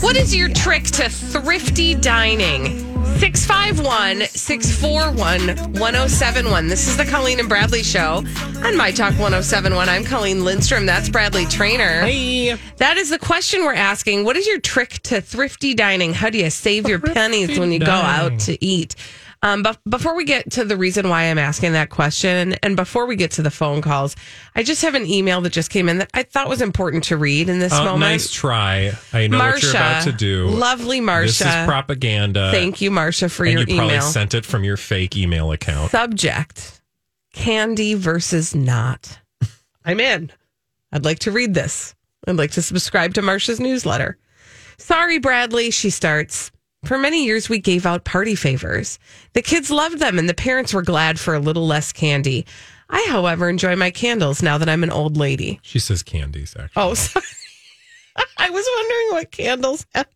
What is your trick to thrifty dining? 651 641 1071. This is the Colleen and Bradley Show on My Talk 1071. I'm Colleen Lindstrom. That's Bradley Traynor. Hey. That is the question we're asking. What is your trick to thrifty dining? How do you save your pennies when you go out to eat? Um, but before we get to the reason why I'm asking that question, and before we get to the phone calls, I just have an email that just came in that I thought was important to read in this Uh, moment. nice try. I know what you're about to do. Lovely Marsha. This is propaganda. Thank you, Marsha, for and your you probably email. sent it from your fake email account. Subject candy versus not. I'm in. I'd like to read this. I'd like to subscribe to Marsha's newsletter. Sorry, Bradley, she starts. For many years, we gave out party favors. The kids loved them, and the parents were glad for a little less candy. I, however, enjoy my candles now that I'm an old lady. She says candies, actually. Oh, sorry. I was wondering what candles have.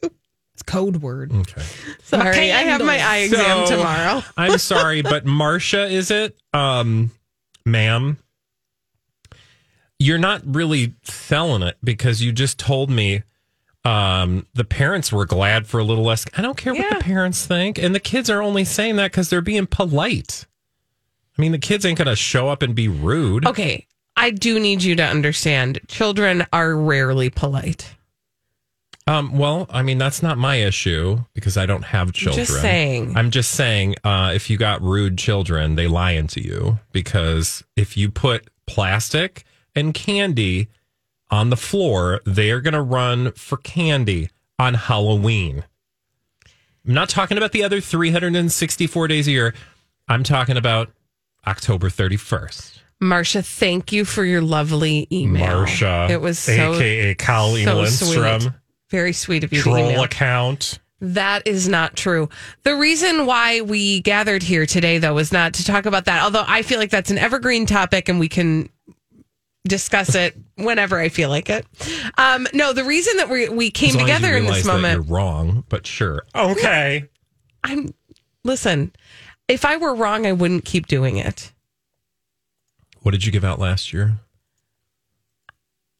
To do. It's code word. Okay. Sorry, I have my eye exam So, tomorrow. I'm sorry, but Marcia, is it? Um, ma'am, you're not really selling it because you just told me um, the parents were glad for a little less. I don't care what the parents think. And the kids are only saying that because they're being polite. I mean, the kids ain't going to show up and be rude. Okay, I do need you to understand children are rarely polite. Um, well, I mean, that's not my issue because I don't have children. Just saying. I'm just saying, uh, if you got rude children, they lying to you because if you put plastic and candy on the floor, they are going to run for candy on Halloween. I'm not talking about the other 364 days a year. I'm talking about October 31st. Marcia, thank you for your lovely email. Marsha, It was so, aka Colleen so Lindstrom, sweet. Very sweet of you to troll email. account. That is not true. The reason why we gathered here today, though, is not to talk about that. Although I feel like that's an evergreen topic and we can discuss it whenever I feel like it. Um, no, the reason that we we came As long as you together in this realize that moment. You're wrong, but sure. Okay. I'm listen. If I were wrong, I wouldn't keep doing it. What did you give out last year?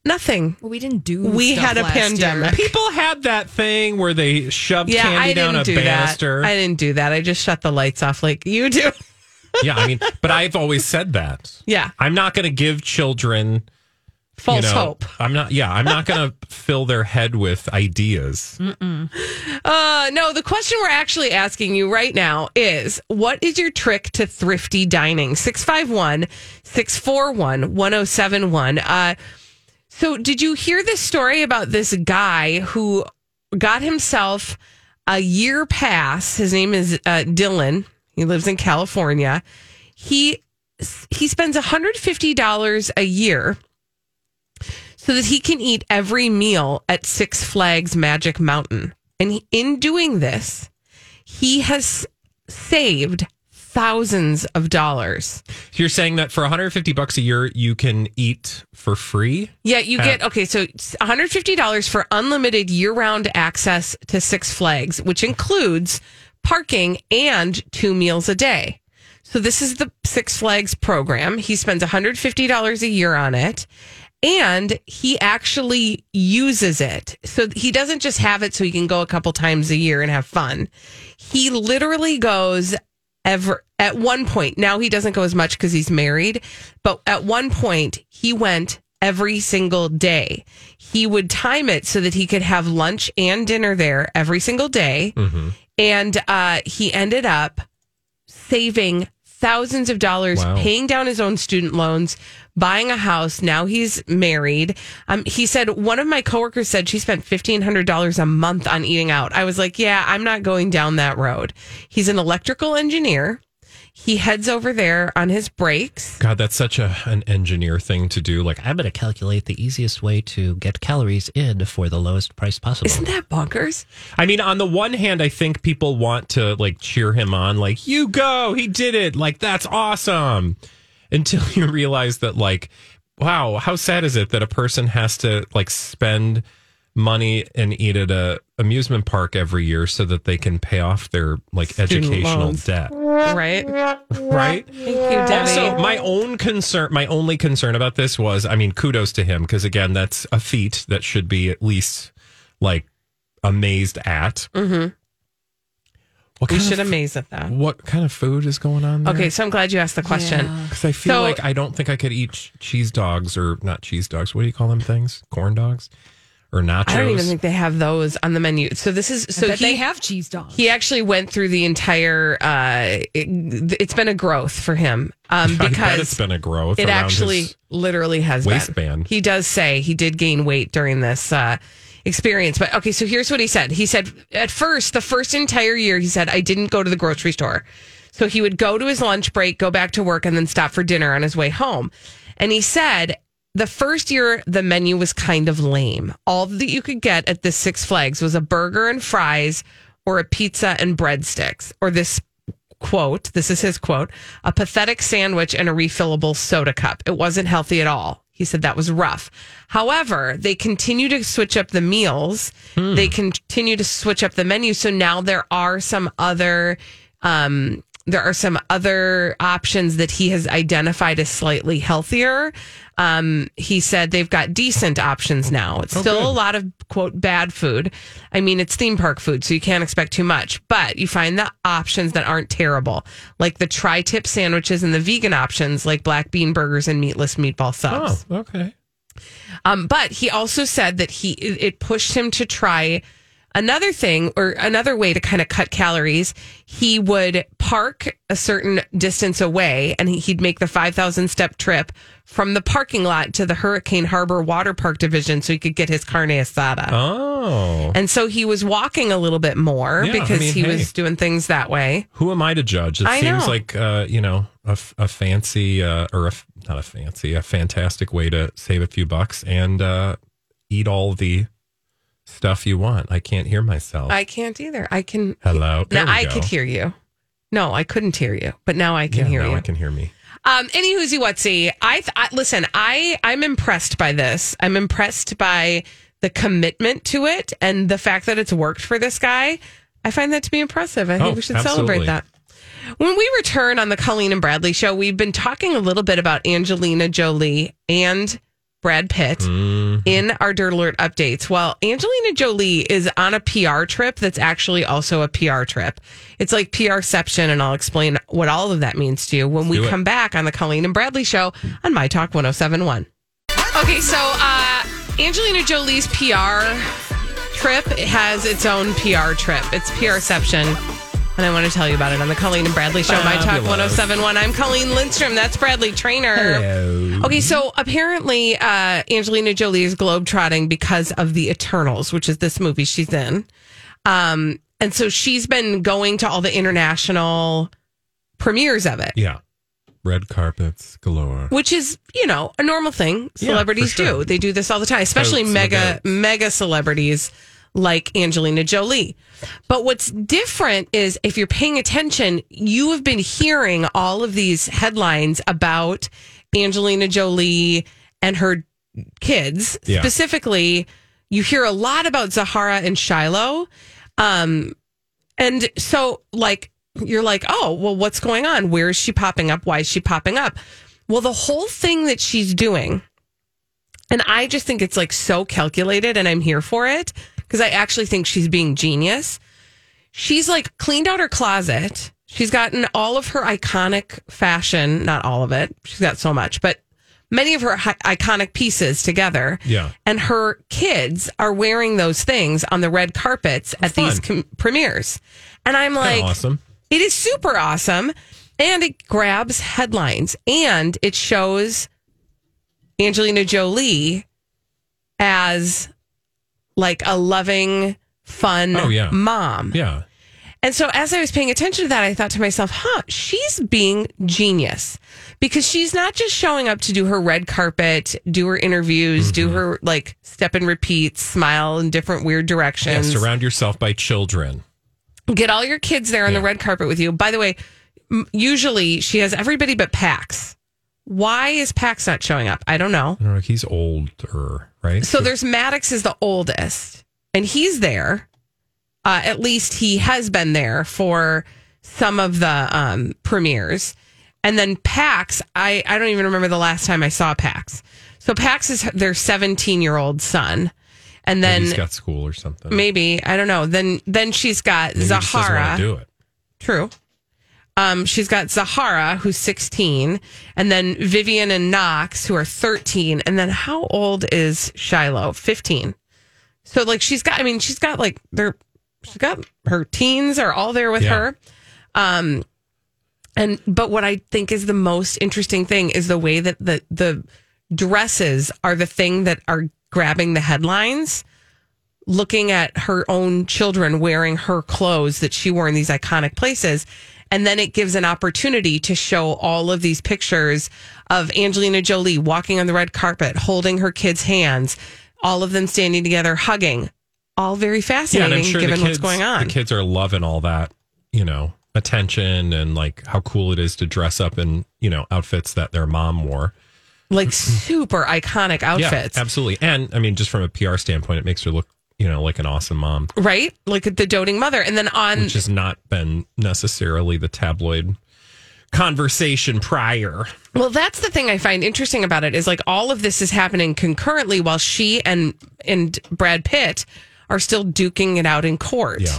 Nothing. Well, we didn't do. We stuff had a last year. pandemic. People had that thing where they shoved Yeah, candy I down didn't a do banister. that. I didn't do that. I just shut the lights off like you do. Yeah, I mean, but I've always said that. Yeah. I'm not going to give children False you know, hope. I'm not. Yeah, I'm not going to fill their head with ideas. Uh, no, the question we're actually asking you right now is what is your trick to thrifty dining? 651 641 1071. Uh, so, did you hear this story about this guy who got himself a year pass? His name is uh, Dylan. He lives in California. He he spends $150 a year so that he can eat every meal at Six Flags Magic Mountain. And he, in doing this, he has saved thousands of dollars. You're saying that for 150 bucks a year, you can eat for free? Yeah, you get okay. So $150 for unlimited year-round access to Six Flags, which includes parking and two meals a day. So this is the Six Flags program. He spends $150 a year on it. And he actually uses it. So he doesn't just have it so he can go a couple times a year and have fun. He literally goes ever at one point. Now he doesn't go as much because he's married, but at one point he went every single day. He would time it so that he could have lunch and dinner there every single day. Mm-hmm. And uh, he ended up saving thousands of dollars, Wow. paying down his own student loans, buying a house. Now he's married. Um, he said one of my coworkers said she spent fifteen hundred dollars a month on eating out. I was like, yeah, I'm not going down that road. He's an electrical engineer. He heads over there on his breaks. God, that's such a an engineer thing to do. Like, I'm going to calculate the easiest way to get calories in for the lowest price possible. Isn't that bonkers? I mean, on the one hand, I think people want to like cheer him on, like, you go, he did it. Like, that's awesome. Until you realize that, like, wow, how sad is it that a person has to like spend money and eat at a amusement park every year so that they can pay off their like Student educational loans. debt, Right? right? Thank you, Debbie. Also, my own concern, my only concern about this was, I mean, kudos to him because again, that's a feat that should be at least like amazed at. Mm-hmm. What we kind should of, amaze at that. What kind of food is going on there? Okay, so I'm glad you asked the question. because I feel So- like I don't think I could eat ch- cheese dogs or not cheese dogs. What do you call them things? Corn dogs or nachos? I don't even think they have those on the menu. So this is so So he, they have cheese dogs. he actually went through the entire. Uh, it, it's been a growth for him um, I bet because it's been a growth. it actually his- literally has waistband. been. He does say he did gain weight during this uh, experience. But okay, so here's what he said. He said at first, the first entire year, he said I didn't go to the grocery store. So he would go to his lunch break, go back to work, and then stop for dinner on his way home. And he said the first year the menu was kind of lame. All that you could get at the Six Flags was a burger and fries or a pizza and breadsticks or this quote, this is his quote, a pathetic sandwich and a refillable soda cup. It wasn't healthy at all. He said that was rough. However, they continue to switch up the meals. They continue to switch up the menu. So now there are some other, um, there are some other options that he has identified as slightly healthier. Um, he said they've got decent options now. It's still a lot of quote bad food. I mean, it's theme park food, so you can't expect too much, but you find the options that aren't terrible, like the tri tip sandwiches and the vegan options, like black bean burgers and meatless meatball subs. Oh, okay. Um, but he also said that he it pushed him to try another thing or another way to kind of cut calories. He would park a certain distance away, and he- he'd make the five thousand step trip from the parking lot to the Hurricane Harbor Water Park division, so he could get his carne asada. Oh, And so he was walking a little bit more Yeah, I because mean, he hey. was doing things that way. who am I to judge? It I seems know. like uh, you know a, f- a fancy uh, or a f- not a fancy, a fantastic way to save a few bucks and uh, eat all the stuff you want. I can't hear myself. I can't either. I can. Hello. There Now I go. could hear you. No, I couldn't hear you, but now I can Yeah, hear now you. I can hear me. Um, any whoozy whatsy. I, th- I listen. I I'm impressed by this. I'm impressed by the commitment to it and the fact that it's worked for this guy. I find that to be impressive. I Oh, think we should absolutely. celebrate that. When we return on the Colleen and Bradley show, we've been talking a little bit about Angelina Jolie and Brad Pitt Mm-hmm. in our Dirt Alert updates. Well, Angelina Jolie is on a PR trip that's actually also a PR trip. It's like PRception, and I'll explain what all of that means to you when we do it. come back on the Colleen and Bradley show on My Talk 1071. Okay, so uh, Angelina Jolie's PR trip has its own PR trip. It's PRception. And I want to tell you about it on the Colleen and Bradley show, My Talk Fabulous. 1071. I'm Colleen Lindstrom. That's Bradley Traynor. Hello. Okay, so apparently uh, Angelina Jolie is globetrotting because of the Eternals, which is this movie she's in. Um, and so she's been going to all the international premieres of it, Yeah. Red carpets galore. which is, you know, a normal thing celebrities for sure. do. They do this all the time, especially mega, mega celebrities like Angelina Jolie. But what's different is if you're paying attention, you have been hearing all of these headlines about Angelina Jolie and her kids. Yeah. Specifically, you hear a lot about Zahara and Shiloh. Um, and so, like, you're like, oh, well, what's going on? Where is she popping up? Why is she popping up? Well, the whole thing that she's doing, and I just think it's like so calculated, and I'm here for it because I actually think she's being genius. She's like cleaned out her closet. She's gotten all of her iconic fashion, not all of it. She's got so much, but many of her hi- iconic pieces together. Yeah. And her kids are wearing those things on the red carpets at these com- premieres. And I'm Kinda like, awesome. it is super awesome. And it grabs headlines and it shows Angelina Jolie as like a loving, fun Oh, yeah. mom. Yeah. And so as I was paying attention to that, I thought to myself, huh, she's being genius because she's not just showing up to do her red carpet, do her interviews, do mm-hmm. her like step and repeat, smile in different weird Yeah, directions. surround yourself by children. Get all your kids there on the red carpet with you. By the way, usually she has everybody but Pax. Why is Pax not showing up? I don't know. I don't know, he's older, right? So there's Maddox is the oldest, and he's there. Uh, at least he has been there for some of the um, premieres, and then Pax. I I don't even remember the last time I saw Pax. So Pax is their 17 year old son, and Maybe then he's got school or something. maybe I don't know. Then then she's got Maybe he just doesn't Zahara. do it. True. Um, she's got Zahara, who's 16, and then Vivienne and Knox, who are 13. And then how old is Shiloh? 15. So, like, she's got, I mean, she's got like, they're, she's got her teens are all there with Yeah. her. Um, and, but what I think is the most interesting thing is the way that the, the dresses are the thing that are grabbing the headlines looking at her own children wearing her clothes that she wore in these iconic places. And then it gives an opportunity to show all of these pictures of Angelina Jolie walking on the red carpet, holding her kids' hands, all of them standing together, hugging. All very Yeah, fascinating I'm sure given kids, what's going on. the kids are loving all that, you know, attention and like how cool it is to dress up in, you know, outfits that their mom wore. like super iconic outfits. Yeah, absolutely. And I mean, just from a PR standpoint, it makes her look, you know, like an awesome mom, right? Like the doting mother. And then on which has not been necessarily the tabloid conversation prior. Well, that's the thing I find interesting about it is like all of this is happening concurrently while she and and Brad Pitt are still duking it out in court. Yeah.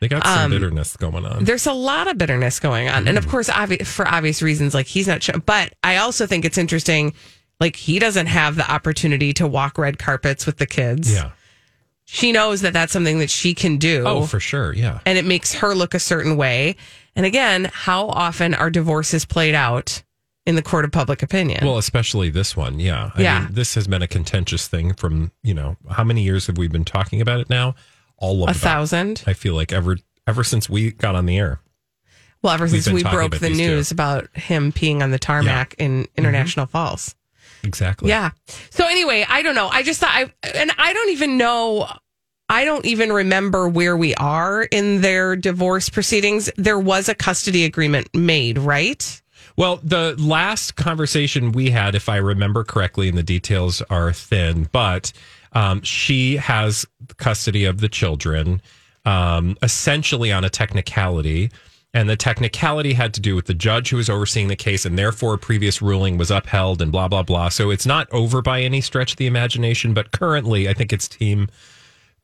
They got Um, some bitterness going on. There's a lot of bitterness going on, Mm-hmm. and of course, obvi- for obvious reasons, like he's not. Show- but I also think it's interesting, like he doesn't have the opportunity to walk red carpets with the kids. Yeah. She knows that that's something that she can do. Oh, for sure. Yeah. and it makes her look a certain way. And again, how often are divorces played out in the court of public opinion? Well, especially this one. Yeah. I Yeah. mean, this has been a contentious thing from, you know, how many years have we been talking about it now? All of a thousand. I feel like ever ever since we got on the air. Well, ever since we broke the these two. news about him peeing on the tarmac in mm-hmm. International Falls. Exactly. Yeah. So anyway, I don't know. I just thought I and I don't even know I don't even remember where we are in their divorce proceedings. There was a custody agreement made, right? Well, the last conversation we had, if I remember correctly, and the details are thin, but um, she has custody of the children, um, essentially on a technicality. And the technicality had to do with the judge who was overseeing the case, and therefore a previous ruling was upheld, and blah blah blah. So it's not over by any stretch of the imagination. But currently, I think it's team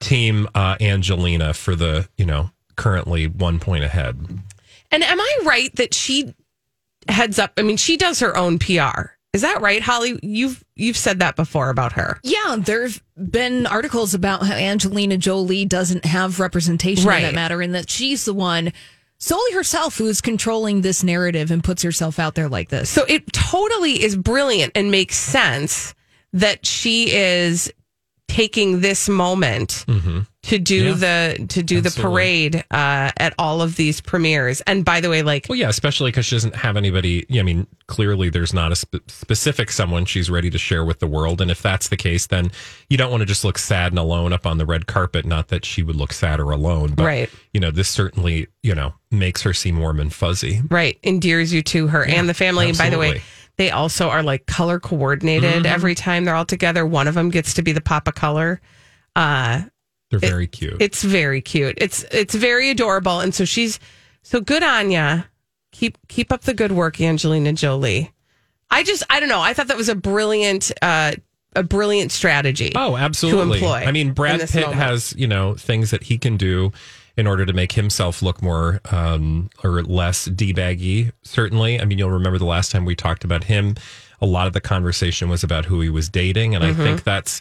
team uh, Angelina for the you know currently one point ahead. And am I right that she heads up I mean she does her own PR. Is that right, Holly? You've you've said that before about her. Yeah, there've been articles about how Angelina Jolie doesn't have representation Right. in that matter, and that she's the one solely herself who's controlling this narrative and puts herself out there like this. So it totally is brilliant and makes sense that she is taking this moment to do Yeah. the to do the parade uh, at all of these premieres. And by the way, like Well, yeah, especially because she doesn't have anybody. yeah, I mean, clearly there's not a spe- specific someone she's ready to share with the world. And if that's the case, then you don't want to just look sad and alone up on the red carpet. Not that she would look sad or alone, but, Right. you know, this certainly, you know, makes her seem warm and fuzzy. right endears you to her and the family. And by the way, absolutely. They also are like color coordinated every time they're all together. One of them gets to be the papa color. Uh, They're very cute. It's very cute. It's it's very adorable, and so she's so good on ya. Keep keep up the good work, Angelina Jolie. I just I don't know. I thought that was a brilliant uh, a brilliant strategy. Oh, absolutely. employ I mean, Brad Pitt moment. has, you know, things that he can do in order to make himself look more um, or less debaggy, certainly. I mean, you'll remember the last time we talked about him, a lot of the conversation was about who he was dating. And Mm-hmm. I think that's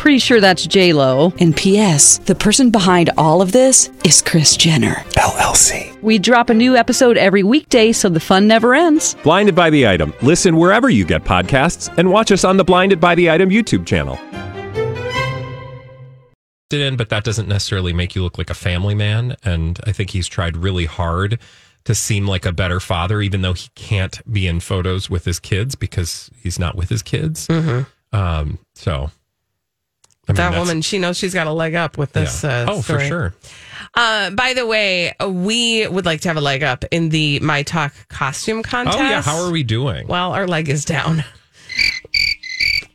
Pretty sure that's J Lo. And P.S. The person behind all of this is Kris Jenner LLC. We drop a new episode every weekday, so the fun never ends. Blinded by the item. Listen wherever you get podcasts, and watch us on the Blinded by the Item YouTube channel. Did in, but that doesn't necessarily make you look like a family man. And I think he's tried really hard to seem like a better father, even though he can't be in photos with his kids because he's not with his kids. Um, so I mean, that woman, she knows she's got a leg up with this. yeah. Uh, oh, for sure. Uh, by the way, uh, we would like to have a leg up in the My Talk costume contest. Oh yeah, how are we doing? Well, our leg is down.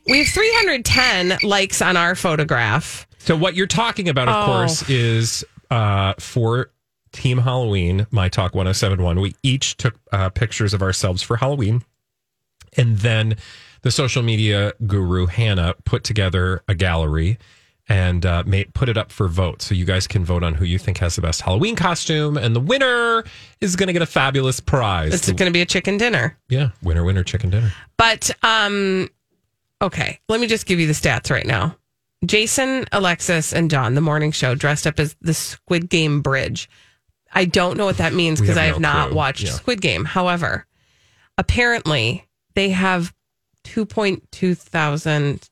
We have 310 likes on our photograph. So what you're talking about, of Oh. course, is uh, for Team Halloween, My Talk 1071. We each took uh, pictures of ourselves for Halloween. And then the social media guru, Hannah, put together a gallery and uh, made, put it up for vote. So you guys can vote on who you think has the best Halloween costume. And the winner is going to get a fabulous prize. It's going to be a chicken dinner. yeah, winner, winner, chicken dinner. But um okay, let me just give you the stats right now. Jason, Alexis, and John, the morning show, dressed up as the Squid Game bridge. I don't know what that means because have I no have not clue. watched Yeah. Squid Game. However, apparently they have 2.2 thousand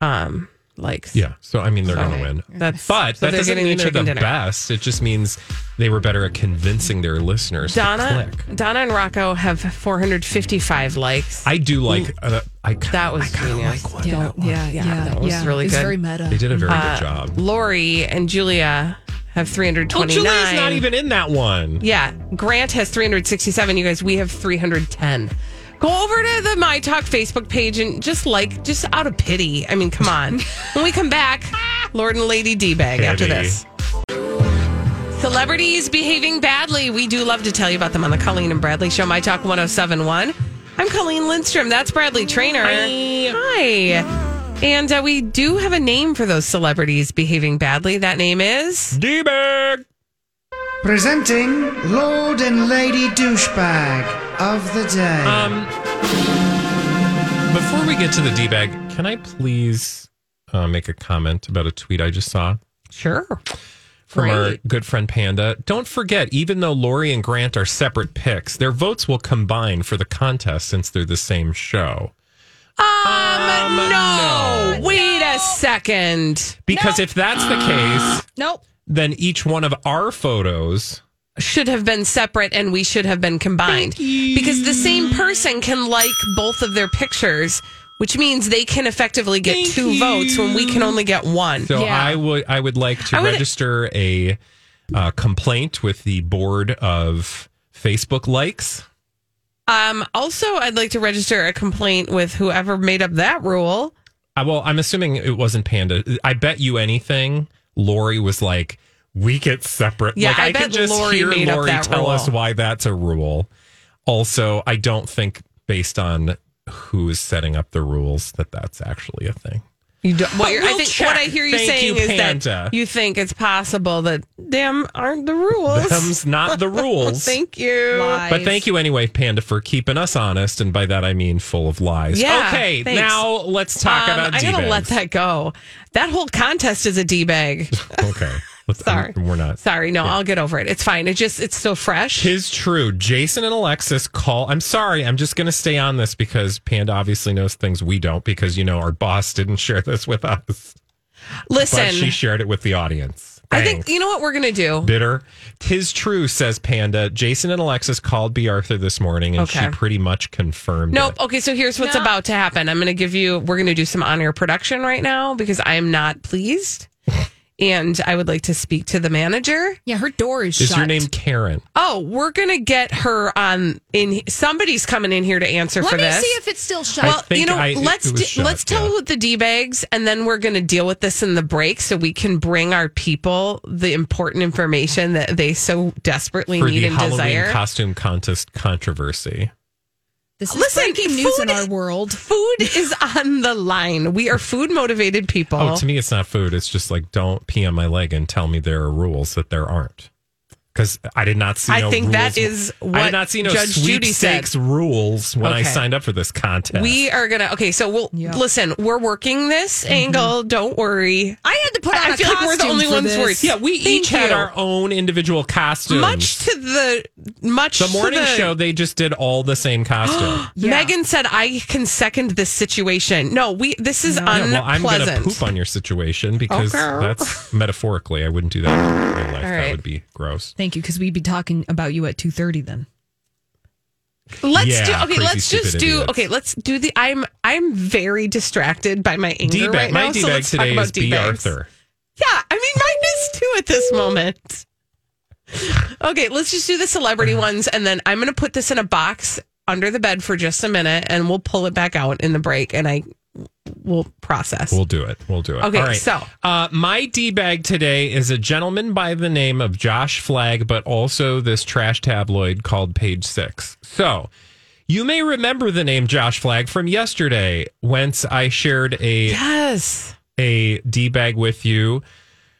um likes. Yeah. So, I mean, they're So- going to win. That's But so that doesn't mean the they're the dinner. best. It just means they were better at convincing their listeners Donna, to click. Donna and Rocco have 455 likes. I do like. Uh, I that was genius. like what Yeah, that was. yeah, yeah. that was yeah. really it's good. very meta. They did a very Uh, good job. Lori and Julia have 329. Oh, 329. Julie's not even in that one. Yeah, Grant has 367. You guys, we have 310. Go over to the My Talk Facebook page and just like, just out of pity. I mean, come on. when we come back, Lord and Lady D bag after this. Celebrities behaving badly. We do love to tell you about them on the Colleen and Bradley Show, My Talk 1071. I'm Colleen Lindstrom. That's Bradley Traynor. Hi. And uh, we do have a name for those celebrities behaving badly. That name is. D bag. Presenting Lord and Lady Douchebag of the Day. Um, before we get to the D bag, can I please uh, make a comment about a tweet I just saw? Sure. from our good friend Panda. Don't forget, even though Lori and Grant are separate picks, their votes will combine for the contest since they're the same show. Um, no. Wait a second. Because if that's the case, Nope. then each one of our photos. Should have been separate and we should have been combined. Because the same person can like both of their pictures, which means they can effectively get Thank two votes when we can only get one. So Yeah. I would I would like to would- register a uh, complaint with the board of Facebook likes. Um, also, I'd like to register a complaint with whoever made up that rule. Uh, well, I'm assuming it wasn't Panda. I bet you anything. Lori was like, "We get separate." Yeah, like, I could bet just Lori hear made up Lori that tell rule. us why that's a rule. Also, I don't think based on who is setting up the rules that that's actually a thing. You don't, what But you're, I think check. what I hear you Thank saying you, is Panda. that you think it's possible that them aren't the rules. Them's not the rules. Thank you. But thank you anyway, Panda, for keeping us honest, and by that I mean full of lies. Yeah, okay, thanks. now let's talk Um, about. I gotta let that go. That whole contest is a d bag. Okay, let's, Sorry. we're not. Sorry, no, I'll get over it. It's fine. It just it's still fresh. Tis true. Jason and Alexis call. I'm sorry. I'm just going to stay on this because Panda obviously knows things we don't because, you know, our boss didn't share this with us. But Listen, she shared it with the audience. I think you know what we're gonna do. Bitter. Tis true, says Panda. Jason and Alexis called B. Arthur this morning and Okay. she pretty much confirmed Nope. it. Okay, so here's what's about to happen. I'm going to give you, we're going to do some on air production right now because I am not pleased. and I would like to speak to the manager. Yeah, her door is, Is shut. your name Karen? Oh, we're going to get her on in. Somebody's coming in here to answer Let for me see if it's still shut. well, think you know, I- let's it was do- shut, let's tell yeah. the d bags, and then we're going to deal with this in the break, so we can bring our people the important information that they so desperately For need the and Halloween desire. costume contest controversy. This is listen, breaking news in our world. Food is on the line. We are food motivated people. Oh, to me, it's not food. It's just like, don't pee on my leg and tell me there are rules that there aren't. Because I did not see. I no think rules. that is I what did not see no Judge Judy said. sweepstakes rules when I signed up for this contest. We are gonna okay. So we'll Yeah. listen. We're working this mm-hmm. angle. Don't worry. I had to put on I a feel like we're the only ones this. worried. yeah, we Thank each had our own individual costumes. Much to the much the to morning the- show, they just did all the same costume. Yeah. Megan said, "I can second this situation." No, we. This is Yeah, well, I'm going to poop on your situation because Okay. that's metaphorically. I wouldn't do that in real life. All That would be gross. Thank you, because we'd be talking about you at two thirty then. let's Yeah, do okay. Let's just do idiots. okay. Let's do the. I'm I'm very distracted by my anger D-bag, right my now. D so let's talk today about is B. D-bags. Arthur. Yeah, I mean mine is too at this moment. Okay, let's just do the celebrity uh-huh. ones, and then I'm going to put this in a box under the bed for just a minute, and we'll pull it back out in the break, and I will process. We'll do it. We'll do it. Okay, right. so- uh, my D bag today is a gentleman by the name of Josh Flagg, but also this trash tabloid called Page Six. So you may remember the name Josh Flagg from yesterday, whence I shared a yes, a D bag with you,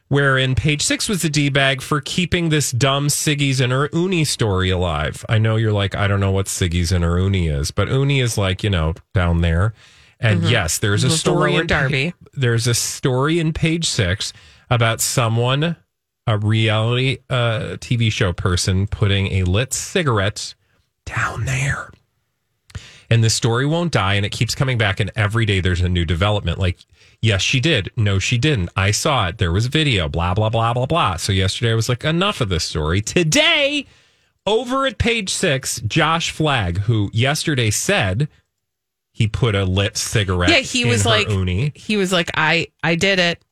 wherein page six was the D bag for keeping this dumb Siggy's and her Uni story alive. I know you're like, I don't know what Siggy's and her Uni is, but Uni is like, you know, down there. And yes, there's a With story in Derby. there's a story in page six about someone, a reality uh, TV show person, putting a lit cigarette down there. And the story won't die and it keeps coming back and every day there's a new development. Like yes she did. No she didn't. I saw it. There was video blah blah blah blah blah. So yesterday i was like enough of this story. Today over at page six josh flagg who yesterday said he put a lit cigarette yeah. He in was like, uni. he was like, I I did it.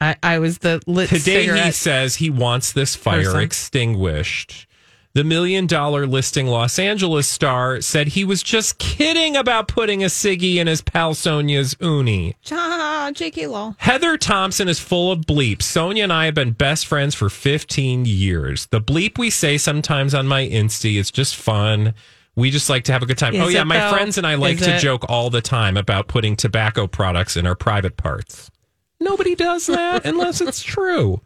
I, I was the lit Today he cigarette. says he wants this fire person. extinguished. The million dollar listing Los Angeles star said he was just kidding about putting a ciggy in his pal Sonja's uni. Ah, J.K. Law. Heather Thomson is full of bleep. Sonia and I have been best friends for 15 years. The bleep we say sometimes on my Insta is just fun. We just like to have a good time. Is oh, yeah, my though? friends and I like Is to it? joke all the time about putting tobacco products in our private parts. Nobody does that unless it's true.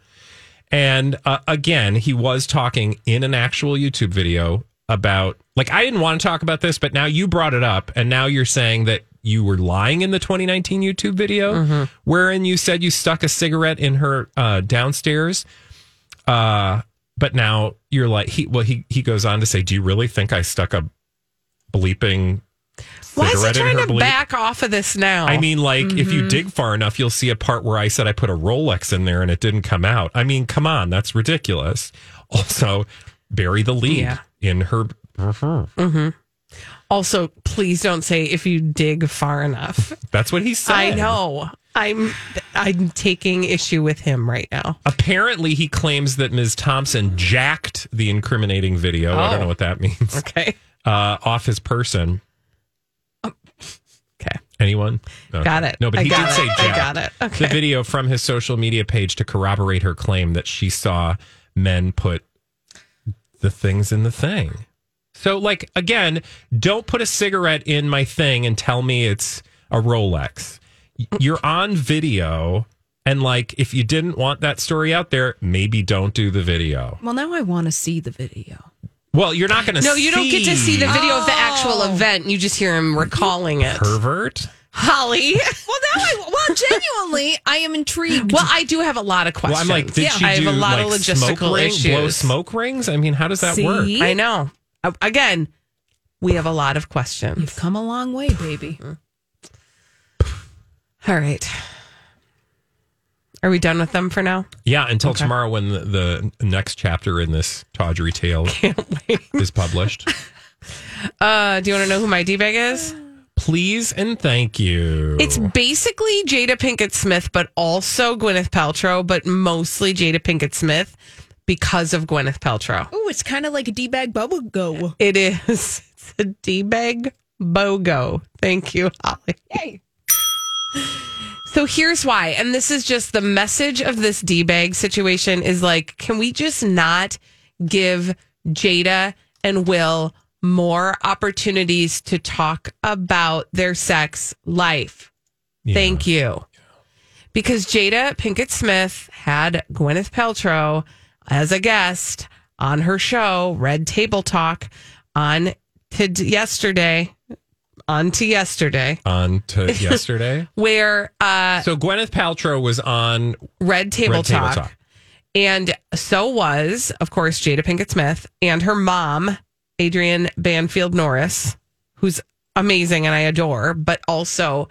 And uh, again, he was talking in an actual YouTube video about, like, I didn't want to talk about this, but now you brought it up. And now you're saying that you were lying in the 2019 YouTube video, Mm-hmm. wherein you said you stuck a cigarette in her uh, downstairs. Uh, but now you're like, he, well, he, he goes on to say, Do you really think I stuck a bleeping Why is he trying to bleep? back off of this now? I mean, like, if Mm-hmm. you dig far enough, you'll see a part where I said I put a Rolex in there and it didn't come out. I mean, come on, that's ridiculous. Also, bury the lead Yeah. in her. also, please don't say if you dig far enough. That's what he said. I know. I'm I'm taking issue with him right now. Apparently, he claims that Ms. Thomson jacked the incriminating video. I don't Oh. know what that means. Okay. Uh, off his person. Okay. Anyone? Okay. Got it. No, but I he got did it. say I got it. Okay. The video from his social media page to corroborate her claim that she saw men put the things in the thing. So, like, again, don't put a cigarette in my thing and tell me it's a Rolex. You're on video. And, like, if you didn't want that story out there, maybe don't do the video. Well, now I want to see the video. Well, you're not going to No, you don't get to see the video of the actual Oh. event. You just hear him recalling it. pervert. Holly. Well, now I well genuinely I am intrigued. Well, I do have a lot of Well, questions. I'm like, did Yeah. she I have do a lot like of smoke logistical ring- issues. blow smoke rings? I mean, how does that work? I know. Uh, Again, we have a lot of questions. You've come a long way, baby. All right. Are we done with them for now? Yeah, until Okay. tomorrow when the, the next chapter in this tawdry tale is published. Uh, do you want to know who my D bag is? Please and thank you. It's basically Jada Pinkett Smith, but also Gwyneth Paltrow, but mostly Jada Pinkett Smith because of Gwyneth Paltrow. Oh, it's kind of like a D bag bubble go. It is. It's a D bag BOGO. Thank you, Holly. Yay. So here's why. And this is just the message of this D bag situation is like, can we just not give Jada and Will more opportunities to talk about their sex life? Yeah. Thank you. Because Jada Pinkett Smith had Gwyneth Paltrow as a guest on her show, Red Table Talk, on to yesterday, on to yesterday, on to yesterday. where uh, So Gwyneth Paltrow was on Red Table, Red Table Talk, Talk. and so was, of course, Jada Pinkett Smith and her mom, Adrienne Banfield Norris, who's amazing and I adore, but also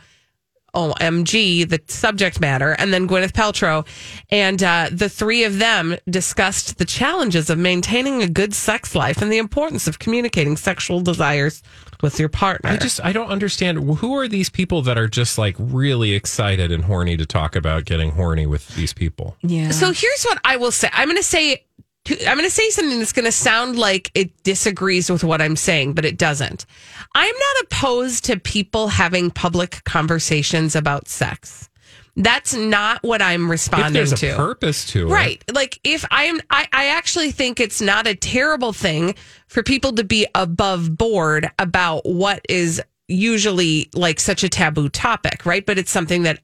OMG, the subject matter, and then Gwyneth Paltrow. And uh, the three of them discussed the challenges of maintaining a good sex life and the importance of communicating sexual desires with your partner. I just I don't understand who are these people that are just like really excited and horny to talk about getting horny with these people. Yeah. So here's what I will say. I'm going to say I'm going to say something that's going to sound like it disagrees with what I'm saying, but it doesn't. I'm not opposed to people having public conversations about sex. That's not what I'm If responding there's a to. purpose to it, Right. Like if I'm I, I actually think it's not a terrible thing for people to be above board about what is usually like such a taboo topic, right? But it's something that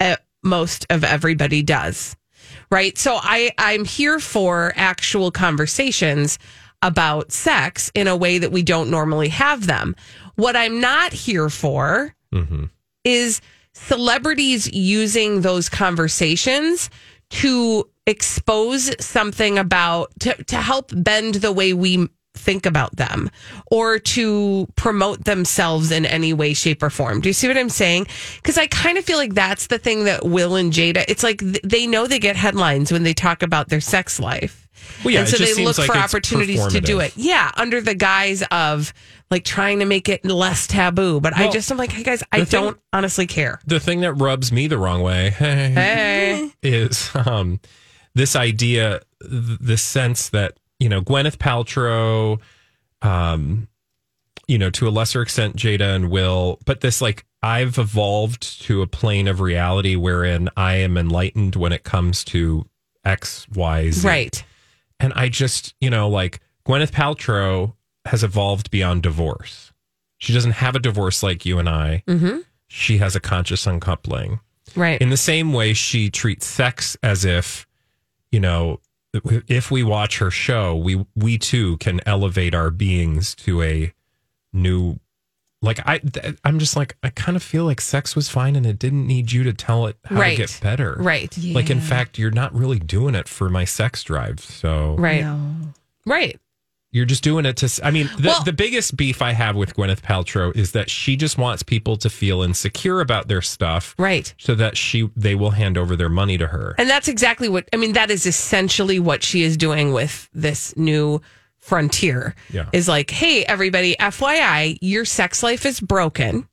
uh, most of everybody does. Right? So I I'm here for actual conversations about sex in a way that we don't normally have them. What I'm not here for Mm-hmm. is celebrities using those conversations to expose something about to, to help bend the way we think about them or to promote themselves in any way shape or form. Do you see what i'm saying? Because i kind of feel like that's the thing that will and jada it's like th- they know they get headlines when they talk about their sex life. Well, yeah, and so they look like for opportunities to do it. Yeah under the guise of like trying to make it less taboo. But i just i'm like hey guys i thing- don't honestly care. The thing that rubs me the wrong way Hey. is um, this idea, th- this sense that you know Gwyneth Paltrow, um, you know to a lesser extent Jada and Will, but this like I've evolved to a plane of reality wherein I am enlightened when it comes to X, Y, Z. right And I just, you know, like Gwyneth Paltrow has evolved beyond divorce. She doesn't have a divorce like you and I. mm-hmm. She has a conscious uncoupling. right In the same way, she treats sex as if, you know, if we watch her show, we we too can elevate our beings to a new. Like I, I'm just like I kind of feel like sex was fine, and it didn't need you to tell it how Right. to get better. right Like in fact, you're not really doing it for my sex drive. So right right you're just doing it to. s- I mean, the, Well- the biggest beef I have with Gwyneth Paltrow is that she just wants people to feel insecure about their stuff, right so that she they will hand over their money to her. and that's exactly what i mean that is essentially what she is doing with this new frontier Yeah. is like hey everybody fyi your sex life is broken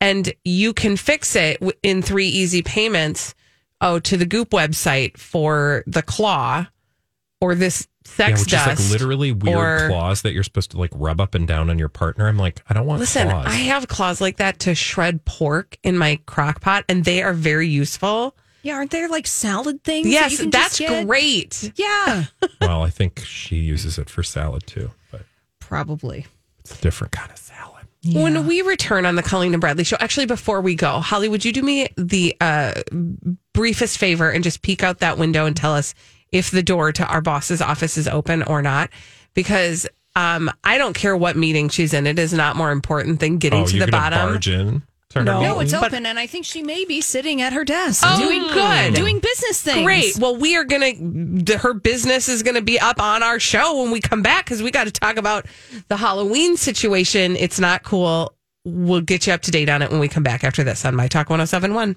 and you can fix it in three easy payments oh to the goop website for the claw or this yeah, sex which dust is like literally weird or- claws that you're supposed to like rub up and down on your partner. I'm like, I don't want claws. Listen, claws. I have claws like that to shred pork in my crock pot, and they are very useful. Yeah, aren't there like salad things? that Yes, you can that's just get? great. Yeah, well, I think she uses it for salad too, but probably. it's a different kind of salad. When we return on the Colleen and Bradley show, actually, before we go, Holly, would you do me the uh, briefest favor and just peek out that window and tell us if the door to our boss's office is open or not? Because um, I don't care what meeting she's in; it is not more important than getting oh, to you're the bottom. barge in? to her No. No, it's But- open, and I think she may be sitting at her desk Oh, doing good. doing business things. Great. Well, we are going to, her business is going to be up on our show when we come back because we got to talk about the Halloween situation. It's not cool. We'll get you up to date on it when we come back after this on My Talk 1071.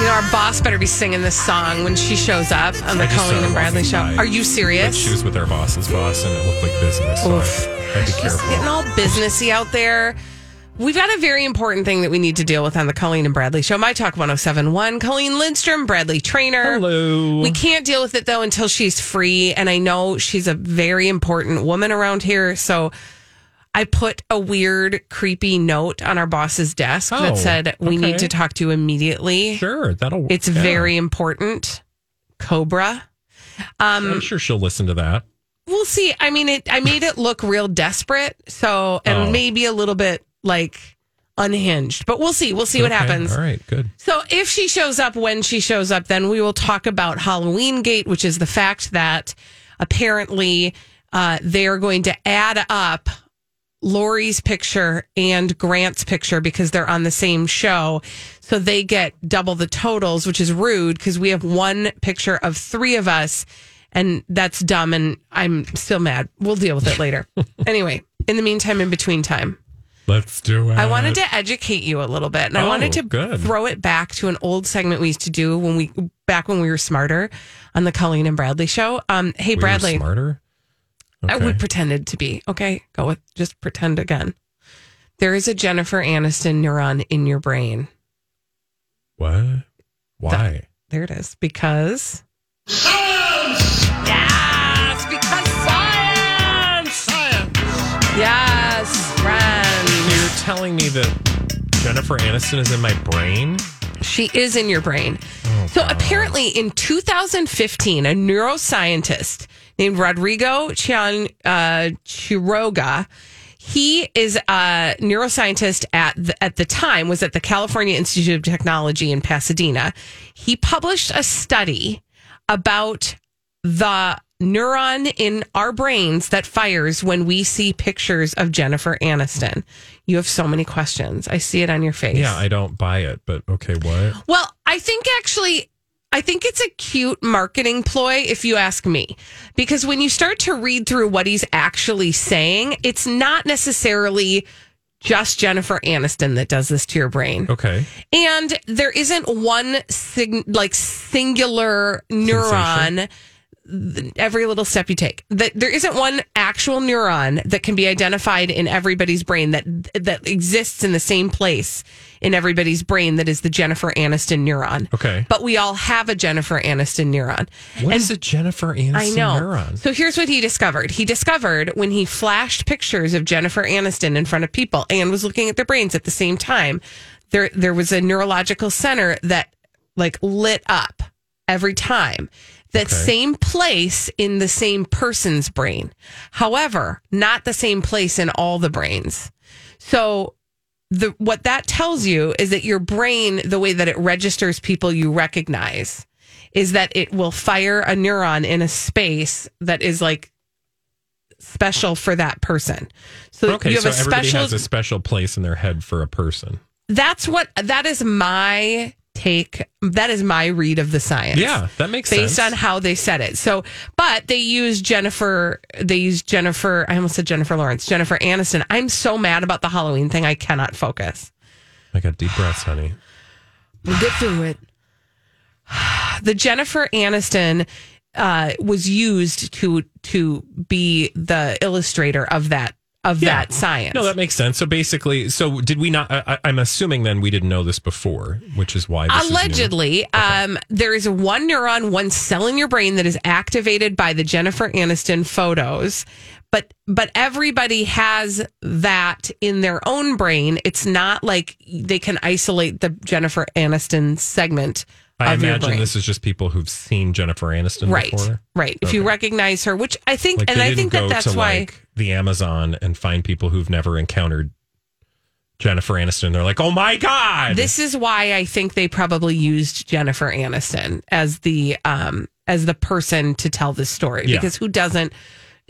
You know, our boss better be singing this song when she shows up on the I just saw Colleen and Bradley show. by. Are you serious? she was with our boss's boss, and it looked like business. So Oof. I, I'd be She's careful. getting all businessy out there. We've got a very important thing that we need to deal with on the Colleen and Bradley show. My Talk 1071. Colleen Lindstrom, Bradley Traynor. Hello. We can't deal with it though until she's free. And I know she's a very important woman around here. So I put a weird, creepy note on our boss's desk Oh, that said, We okay. need to talk to you immediately. Sure, that'll. It's yeah. very important. Cobra. Um, I'm sure she'll listen to that. We'll see. I mean, it. I made it look real desperate, so and Oh. maybe a little bit like unhinged. But we'll see. We'll see what happens. All right, good. So if she shows up when she shows up, then we will talk about Halloween Gate, which is the fact that apparently uh, they are going to add up Lori's picture and Grant's picture because they're on the same show. So they get double the totals, which is rude because we have one picture of three of us and that's dumb and I'm still mad. We'll deal with it later. anyway, in the meantime, in between time, Let's do it. I wanted to educate you a little bit, and I Oh, wanted to good. throw it back to an old segment we used to do when we back when we were smarter on the Colleen and Bradley show. Um, hey We were Bradley, smarter. I would we pretended to be okay. Go with just pretend again. There is a Jennifer Aniston neuron in your brain. What? Why? There it is. Because Science! yes, because science, science. Yes, friend. You're telling me that Jennifer Aniston is in my brain? She is in your brain. Oh, so apparently, in 2015, a neuroscientist named Rodrigo Quian, uh, Quiroga, he is a neuroscientist at the, at the time was at the California Institute of Technology in Pasadena. He published a study about the neuron in our brains that fires when we see pictures of Jennifer Aniston. You have so many questions. I see it on your face. Yeah, I don't buy it, but okay, what? Well, I think actually, I think it's a cute marketing ploy, if you ask me. Because when you start to read through what he's actually saying, it's not necessarily just Jennifer Aniston that does this to your brain. Okay. And there isn't one sig- like singular neuron th- every little step you take. That there isn't one actual neuron that can be identified in everybody's brain that that exists in the same place in everybody's brain that is the Jennifer Aniston neuron. Okay. But we all have a Jennifer Aniston neuron. What is a Jennifer Aniston I know. neuron? So here's what he discovered. He discovered when he flashed pictures of Jennifer Aniston in front of people and was looking at their brains at the same time, there there was a neurological center that like lit up every time. That Okay. same place in the same person's brain. However, not the same place in all the brains. So the what that tells you is that your brain, the way that it registers people you recognize, is that it will fire a neuron in a space that is like special for that person. So Okay, you have so a everybody special. has a special place in their head for a person. that's what that is my take. That is my read of the science. Yeah, that makes based sense. on how they said it. So, but they use Jennifer. They use Jennifer. I almost said Jennifer Lawrence. Jennifer Aniston. I'm so mad about the Halloween thing. I cannot focus. I got deep breaths, honey. We'll get through it. The Jennifer Aniston uh, was used to to be the illustrator of that of Yeah. that science. No, that makes sense. So basically, so did we not? I, I'm assuming then we didn't know this before, which is why this is. Allegedly, um, there is one neuron, one cell in your brain that is activated by the Jennifer Aniston photos. But but everybody has that in their own brain. It's not like they can isolate the Jennifer Aniston segment. I imagine this is just people who've seen Jennifer Aniston right, before. right. If you recognize her, which I think, Like and I think that that's to why. like the Amazon and find people who've never encountered Jennifer Aniston. They're like, oh my god, This is why I think they probably used Jennifer Aniston as the um as the person to tell this story Yeah. because who doesn't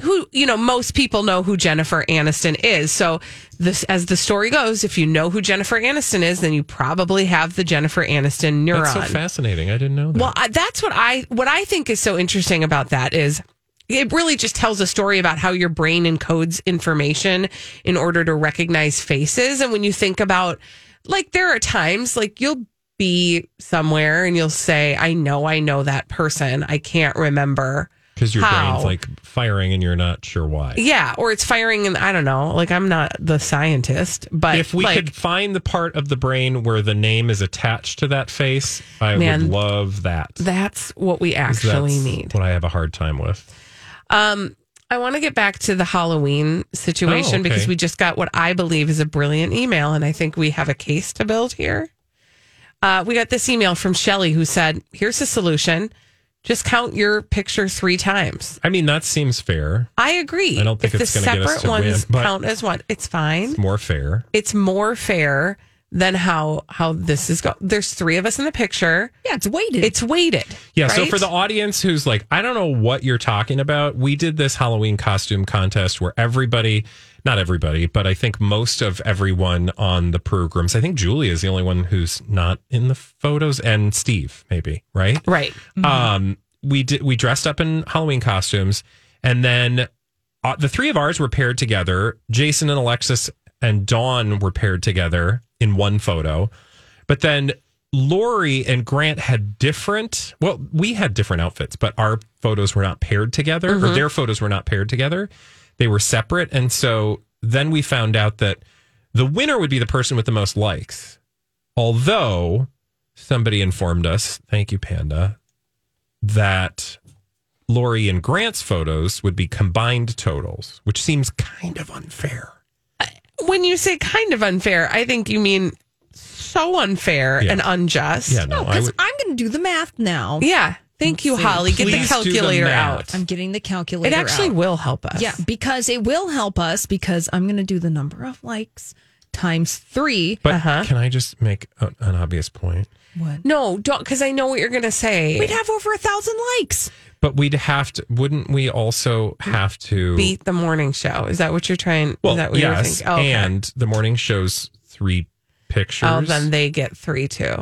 who you know most people know who Jennifer Aniston is. So this as the story goes, if you know who Jennifer Aniston is, then you probably have the Jennifer Aniston neuron. That's so fascinating. I didn't know that. Well, I, that's what I what I think is so interesting about that is it really just tells a story about how your brain encodes information in order to recognize faces. And when you think about like there are times like you'll be somewhere and you'll say, I know, I know that person. I can't remember. Because your how. brain's like firing and you're not sure why. Yeah, or it's firing and I don't know. Like I'm not the scientist, but if we like, could find the part of the brain where the name is attached to that face, I Man, would love that. that's what we actually that's need. What I have a hard time with. Um, I want to get back to the Halloween situation Oh, okay. because we just got what I believe is a brilliant email, and I think we have a case to build here. Uh, we got this email from Shelly who said, "Here's the solution: just count your picture three times." I mean, that seems fair. I agree. I don't think if it's the gonna get us separate to win, ones but- count as one, it's fine. It's more fair. It's more fair than how how this is go. There's three of us in the picture. Yeah, it's weighted. It's weighted. Yeah. So for the audience who's like, I don't know what you're talking about, we did this Halloween costume contest where everybody, not everybody, but I think most of everyone on the programs, I think Julie is the only one who's not in the photos, and Steve maybe, right? right. Um, we did we dressed up in Halloween costumes, and then uh, the three of ours were paired together. Jason and Alexis and Dawn were paired together in one photo, but then Lori and Grant had different. Well, we had different outfits, but our photos were not paired together, or their photos were not paired together. They were separate, and so then we found out that the winner would be the person with the most likes. Although somebody informed us, thank you, Panda, that Lori and Grant's photos would be combined totals, which seems kind of unfair. Uh, when you say kind of unfair, I think you mean so unfair Yeah. and unjust. Yeah, no, I Because would. I'm going to do the math now. Yeah. Thank you, Holly. Get the Please do the calculator math. out. I'm getting the calculator It actually out. will help us. Yeah, because it will help us because I'm going to do the number of likes times three. But Uh-huh. can I just make a, an obvious point? What? No, don't because I know what you're gonna say. We'd have over a thousand likes. But we'd have to. Wouldn't we also have to beat the morning show. Is that what you're trying? Well, is that what you're yes, thinking? Oh, okay. and the morning shows three pictures. Oh, then they get three too.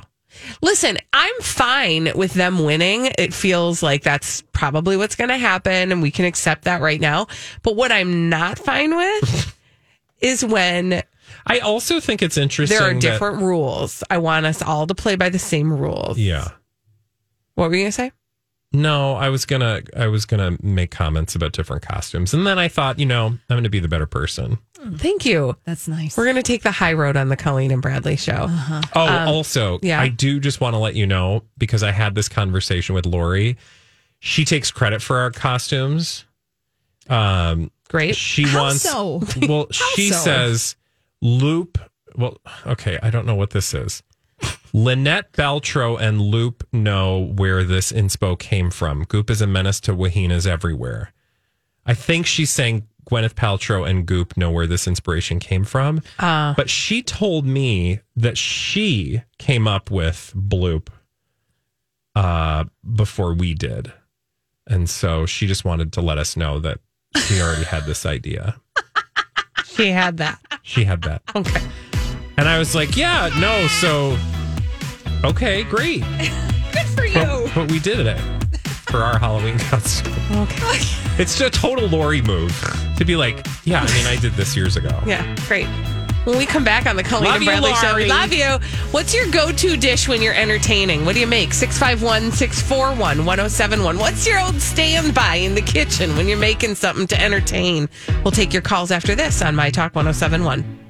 Listen, I'm fine with them winning. It feels like that's probably what's going to happen, and we can accept that right now. But what I'm not fine with is when I also think it's interesting. there are that- different rules. I want us all to play by the same rules. yeah. What were you going to say? No, I was gonna I was gonna make comments about different costumes, and then I thought, you know, I'm gonna be the better person. Thank you. That's nice. We're going to take the high road on the Colleen and Bradley show. Oh, Um, also, yeah. I do just want to let you know because I had this conversation with Lori. She takes credit for our costumes. Um, Great. she How wants. so? Well, How she so? says Loop. Well, okay, I don't know what this is. Lynette Beltro and Loop know where this inspo came from. Goop is a menace to Wahinas everywhere. I think she's saying Gwyneth Paltrow and Goop know where this inspiration came from. Uh, But she told me that she came up with Bloop uh, before we did. And so she just wanted to let us know that she already had this idea. she had that. She had that. Okay. And I was like, yeah, no, so okay, great. Good for you. But, but we did it for our Halloween costume. Okay. It's a total Lori move to be like, yeah, I mean, I did this years ago. Yeah, great. When we come back on the Colleen Love and you, Bradley show, we love you. What's your go to dish when you're entertaining? What do you make? 651 641 1071. What's your old standby in the kitchen when you're making something to entertain? We'll take your calls after this on My Talk 1071.